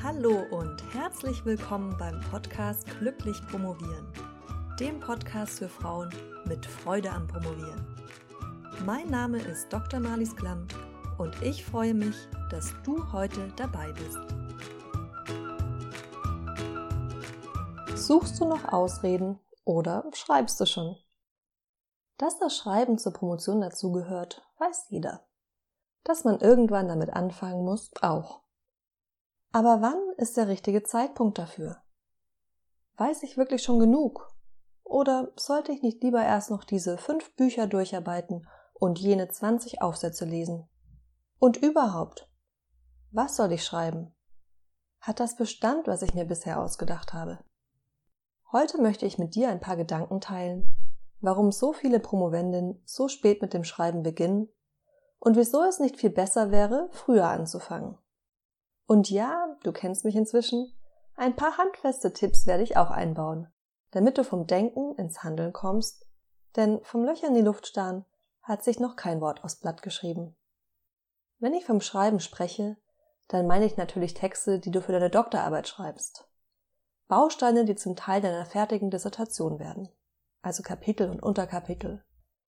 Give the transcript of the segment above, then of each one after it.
Hallo und herzlich willkommen beim Podcast Glücklich Promovieren, dem Podcast für Frauen mit Freude am Promovieren. Mein Name ist Dr. Marlies Klamt und ich freue mich, dass du heute dabei bist. Suchst du noch Ausreden oder schreibst du schon? Dass das Schreiben zur Promotion dazugehört, weiß jeder. Dass man irgendwann damit anfangen muss, auch. Aber wann ist der richtige Zeitpunkt dafür? Weiß ich wirklich schon genug? Oder sollte ich nicht lieber erst noch diese fünf Bücher durcharbeiten und jene 20 Aufsätze lesen? Und überhaupt, was soll ich schreiben? Hat das Bestand, was ich mir bisher ausgedacht habe? Heute möchte ich mit dir ein paar Gedanken teilen, warum so viele Promovendinnen so spät mit dem Schreiben beginnen und wieso es nicht viel besser wäre, früher anzufangen. Und ja, du kennst mich inzwischen, ein paar handfeste Tipps werde ich auch einbauen, damit du vom Denken ins Handeln kommst, denn vom Löcher in die Luft starren hat sich noch kein Wort aufs Blatt geschrieben. Wenn ich vom Schreiben spreche, dann meine ich natürlich Texte, die du für deine Doktorarbeit schreibst. Bausteine, die zum Teil deiner fertigen Dissertation werden, also Kapitel und Unterkapitel.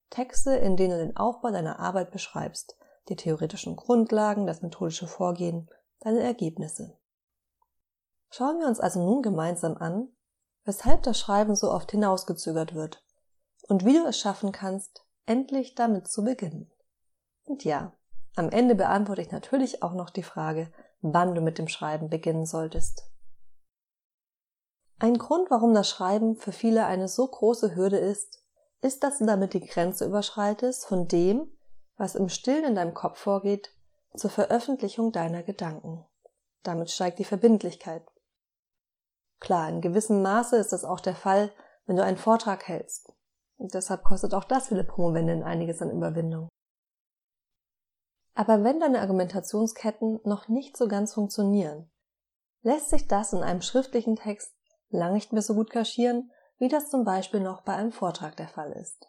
Texte, in denen du den Aufbau deiner Arbeit beschreibst, die theoretischen Grundlagen, das methodische Vorgehen deine Ergebnisse. Schauen wir uns also nun gemeinsam an, weshalb das Schreiben so oft hinausgezögert wird und wie du es schaffen kannst, endlich damit zu beginnen. Und ja, am Ende beantworte ich natürlich auch noch die Frage, wann du mit dem Schreiben beginnen solltest. Ein Grund, warum das Schreiben für viele eine so große Hürde ist, ist, dass du damit die Grenze überschreitest von dem, was im Stillen in deinem Kopf vorgeht, zur Veröffentlichung deiner Gedanken. Damit steigt die Verbindlichkeit. Klar, in gewissem Maße ist das auch der Fall, wenn du einen Vortrag hältst. Und deshalb kostet auch das viele Promovenden einiges an Überwindung. Aber wenn deine Argumentationsketten noch nicht so ganz funktionieren, lässt sich das in einem schriftlichen Text lang nicht mehr so gut kaschieren, wie das zum Beispiel noch bei einem Vortrag der Fall ist.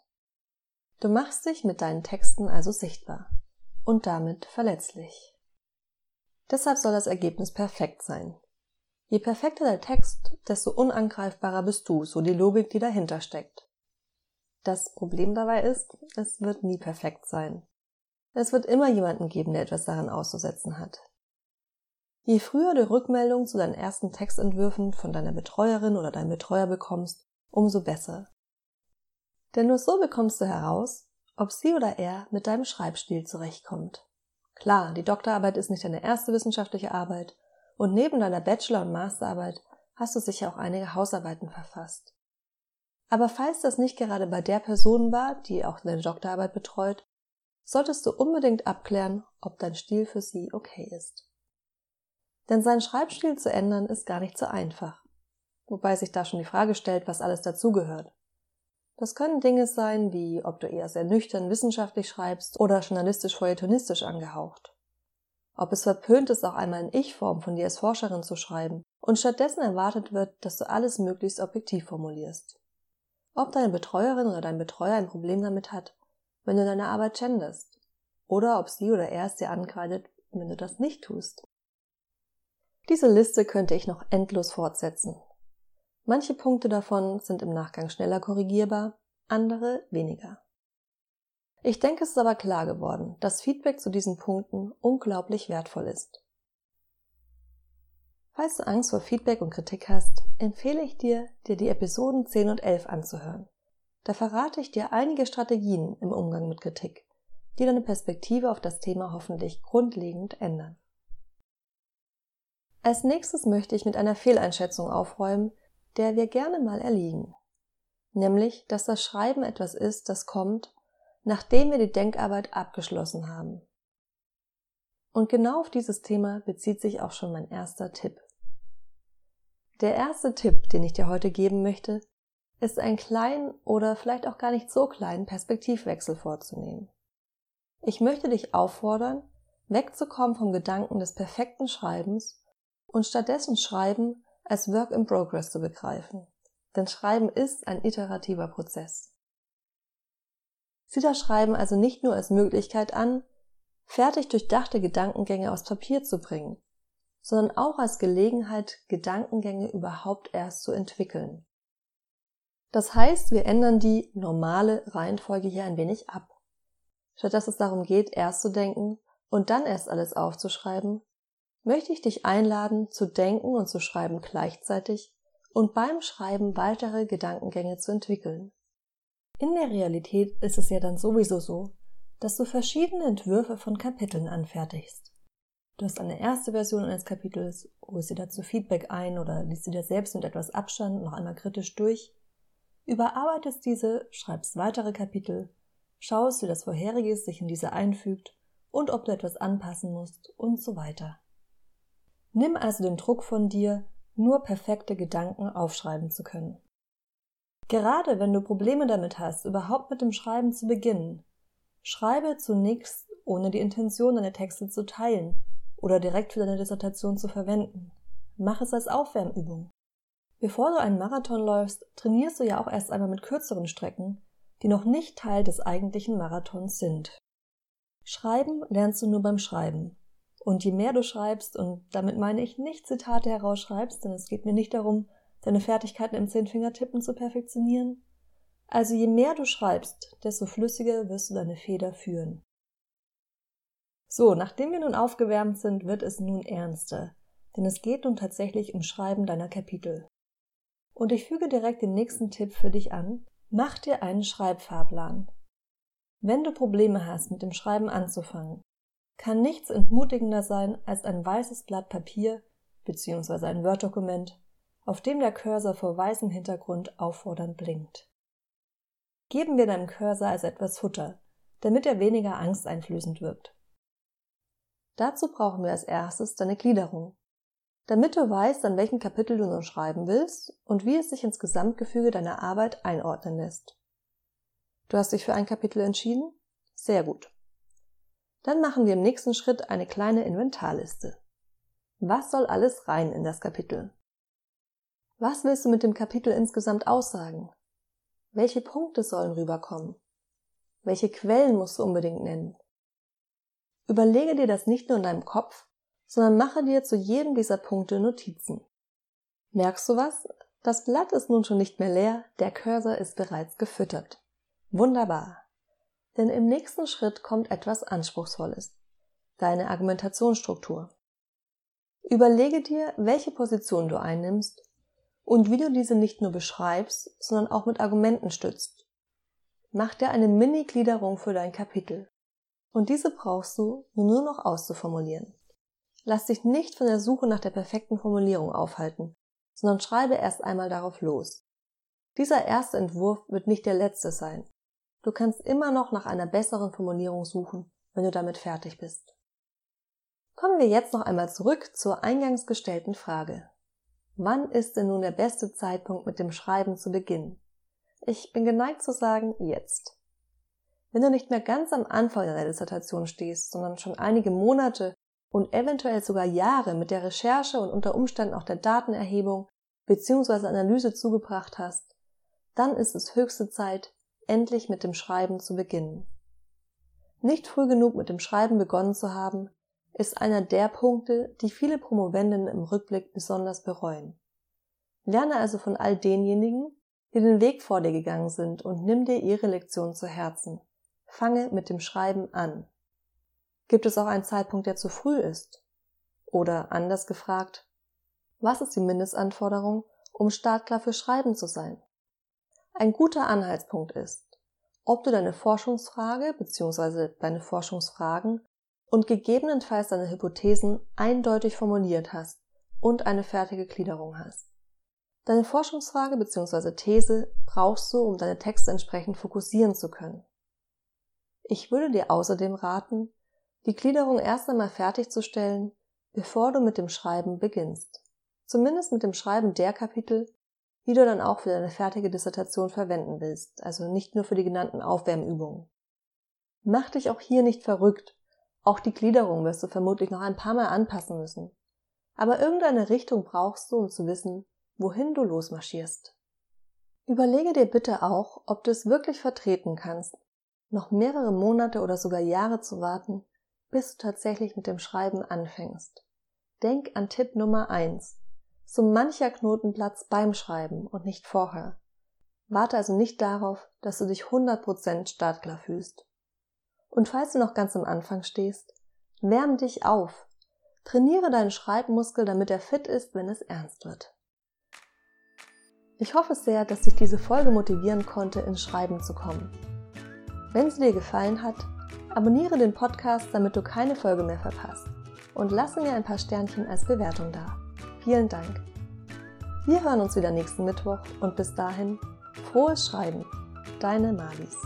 Du machst dich mit deinen Texten also sichtbar und damit verletzlich. Deshalb soll das Ergebnis perfekt sein. Je perfekter der Text, desto unangreifbarer bist du, so die Logik, die dahinter steckt. Das Problem dabei ist, es wird nie perfekt sein. Es wird immer jemanden geben, der etwas daran auszusetzen hat. Je früher du Rückmeldung zu deinen ersten Textentwürfen von deiner Betreuerin oder deinem Betreuer bekommst, umso besser. Denn nur so bekommst du heraus, ob sie oder er mit deinem Schreibstil zurechtkommt. Klar, die Doktorarbeit ist nicht deine erste wissenschaftliche Arbeit und neben deiner Bachelor- und Masterarbeit hast du sicher auch einige Hausarbeiten verfasst. Aber falls das nicht gerade bei der Person war, die auch deine Doktorarbeit betreut, solltest du unbedingt abklären, ob dein Stil für sie okay ist. Denn seinen Schreibstil zu ändern ist gar nicht so einfach. Wobei sich da schon die Frage stellt, was alles dazugehört. Das können Dinge sein, wie ob du eher sehr nüchtern wissenschaftlich schreibst oder journalistisch feuilletonistisch angehaucht. Ob es verpönt ist, auch einmal in Ich-Form von dir als Forscherin zu schreiben und stattdessen erwartet wird, dass du alles möglichst objektiv formulierst. Ob deine Betreuerin oder dein Betreuer ein Problem damit hat, wenn du deine Arbeit genderst. Oder ob sie oder er es dir ankreidet, wenn du das nicht tust. Diese Liste könnte ich noch endlos fortsetzen. Manche Punkte davon sind im Nachgang schneller korrigierbar, andere weniger. Ich denke, es ist aber klar geworden, dass Feedback zu diesen Punkten unglaublich wertvoll ist. Falls du Angst vor Feedback und Kritik hast, empfehle ich dir, dir die Episoden 10 und 11 anzuhören. Da verrate ich dir einige Strategien im Umgang mit Kritik, die deine Perspektive auf das Thema hoffentlich grundlegend ändern. Als nächstes möchte ich mit einer Fehleinschätzung aufräumen, der wir gerne mal erliegen. Nämlich, dass das Schreiben etwas ist, das kommt, nachdem wir die Denkarbeit abgeschlossen haben. Und genau auf dieses Thema bezieht sich auch schon mein erster Tipp. Der erste Tipp, den ich dir heute geben möchte, ist einen kleinen oder vielleicht auch gar nicht so kleinen Perspektivwechsel vorzunehmen. Ich möchte dich auffordern, wegzukommen vom Gedanken des perfekten Schreibens und stattdessen Schreiben als Work in Progress zu begreifen. Denn Schreiben ist ein iterativer Prozess. Sieh das Schreiben also nicht nur als Möglichkeit an, fertig durchdachte Gedankengänge aufs Papier zu bringen, sondern auch als Gelegenheit, Gedankengänge überhaupt erst zu entwickeln. Das heißt, wir ändern die normale Reihenfolge hier ein wenig ab. Statt dass es darum geht, erst zu denken und dann erst alles aufzuschreiben, möchte ich dich einladen, zu denken und zu schreiben gleichzeitig und beim Schreiben weitere Gedankengänge zu entwickeln. In der Realität ist es ja dann sowieso so, dass du verschiedene Entwürfe von Kapiteln anfertigst. Du hast eine erste Version eines Kapitels, holst dir dazu Feedback ein oder liest dir selbst mit etwas Abstand noch einmal kritisch durch, überarbeitest diese, schreibst weitere Kapitel, schaust, wie das vorherige sich in diese einfügt und ob du etwas anpassen musst und so weiter. Nimm also den Druck von dir, nur perfekte Gedanken aufschreiben zu können. Gerade wenn du Probleme damit hast, überhaupt mit dem Schreiben zu beginnen, schreibe zunächst, ohne die Intention, deine Texte zu teilen oder direkt für deine Dissertation zu verwenden. Mach es als Aufwärmübung. Bevor du einen Marathon läufst, trainierst du ja auch erst einmal mit kürzeren Strecken, die noch nicht Teil des eigentlichen Marathons sind. Schreiben lernst du nur beim Schreiben. Und je mehr du schreibst, und damit meine ich nicht Zitate herausschreibst, denn es geht mir nicht darum, deine Fertigkeiten im Zehnfingertippen zu perfektionieren. Also je mehr du schreibst, desto flüssiger wirst du deine Feder führen. So, nachdem wir nun aufgewärmt sind, wird es nun ernster, denn es geht nun tatsächlich um Schreiben deiner Kapitel. Und ich füge direkt den nächsten Tipp für dich an. Mach dir einen Schreibfahrplan. Wenn du Probleme hast, mit dem Schreiben anzufangen, kann nichts entmutigender sein als ein weißes Blatt Papier bzw. ein Word-Dokument, auf dem der Cursor vor weißem Hintergrund auffordernd blinkt. Geben wir deinem Cursor also etwas Futter, damit er weniger angsteinflößend wirkt. Dazu brauchen wir als erstes deine Gliederung, damit du weißt, an welchem Kapitel du nun schreiben willst und wie es sich ins Gesamtgefüge deiner Arbeit einordnen lässt. Du hast dich für ein Kapitel entschieden? Sehr gut. Dann machen wir im nächsten Schritt eine kleine Inventarliste. Was soll alles rein in das Kapitel? Was willst du mit dem Kapitel insgesamt aussagen? Welche Punkte sollen rüberkommen? Welche Quellen musst du unbedingt nennen? Überlege dir das nicht nur in deinem Kopf, sondern mache dir zu jedem dieser Punkte Notizen. Merkst du was? Das Blatt ist nun schon nicht mehr leer, der Cursor ist bereits gefüttert. Wunderbar. Denn im nächsten Schritt kommt etwas Anspruchsvolles. Deine Argumentationsstruktur. Überlege dir, welche Position du einnimmst und wie du diese nicht nur beschreibst, sondern auch mit Argumenten stützt. Mach dir eine Mini-Gliederung für dein Kapitel. Und diese brauchst du, nur noch auszuformulieren. Lass dich nicht von der Suche nach der perfekten Formulierung aufhalten, sondern schreibe erst einmal darauf los. Dieser erste Entwurf wird nicht der letzte sein. Du kannst immer noch nach einer besseren Formulierung suchen, wenn du damit fertig bist. Kommen wir jetzt noch einmal zurück zur eingangs gestellten Frage. Wann ist denn nun der beste Zeitpunkt mit dem Schreiben zu beginnen? Ich bin geneigt zu sagen, jetzt. Wenn du nicht mehr ganz am Anfang deiner Dissertation stehst, sondern schon einige Monate und eventuell sogar Jahre mit der Recherche und unter Umständen auch der Datenerhebung bzw. Analyse zugebracht hast, dann ist es höchste Zeit, endlich mit dem Schreiben zu beginnen. Nicht früh genug mit dem Schreiben begonnen zu haben, ist einer der Punkte, die viele Promovenden im Rückblick besonders bereuen. Lerne also von all denjenigen, die den Weg vor dir gegangen sind und nimm dir ihre Lektion zu Herzen. Fange mit dem Schreiben an. Gibt es auch einen Zeitpunkt, der zu früh ist? Oder anders gefragt, was ist die Mindestanforderung, um startklar für Schreiben zu sein? Ein guter Anhaltspunkt ist, ob du deine Forschungsfrage bzw. deine Forschungsfragen und gegebenenfalls deine Hypothesen eindeutig formuliert hast und eine fertige Gliederung hast. Deine Forschungsfrage bzw. These brauchst du, um deine Texte entsprechend fokussieren zu können. Ich würde dir außerdem raten, die Gliederung erst einmal fertigzustellen, bevor du mit dem Schreiben beginnst. Zumindest mit dem Schreiben der Kapitel, die du dann auch für deine fertige Dissertation verwenden willst, also nicht nur für die genannten Aufwärmübungen. Mach dich auch hier nicht verrückt. Auch die Gliederung wirst du vermutlich noch ein paar Mal anpassen müssen. Aber irgendeine Richtung brauchst du, um zu wissen, wohin du losmarschierst. Überlege dir bitte auch, ob du es wirklich vertreten kannst, noch mehrere Monate oder sogar Jahre zu warten, bis du tatsächlich mit dem Schreiben anfängst. denk an Tipp Nummer 1. So mancher Knotenplatz beim Schreiben und nicht vorher. Warte also nicht darauf, dass du dich 100% startklar fühlst. Und falls du noch ganz am Anfang stehst, wärm dich auf. Trainiere deinen Schreibmuskel, damit er fit ist, wenn es ernst wird. Ich hoffe sehr, dass dich diese Folge motivieren konnte, ins Schreiben zu kommen. Wenn sie dir gefallen hat, abonniere den Podcast, damit du keine Folge mehr verpasst. Und lasse mir ein paar Sternchen als Bewertung da. Vielen Dank. Wir hören uns wieder nächsten Mittwoch und bis dahin frohes Schreiben. Deine Malis.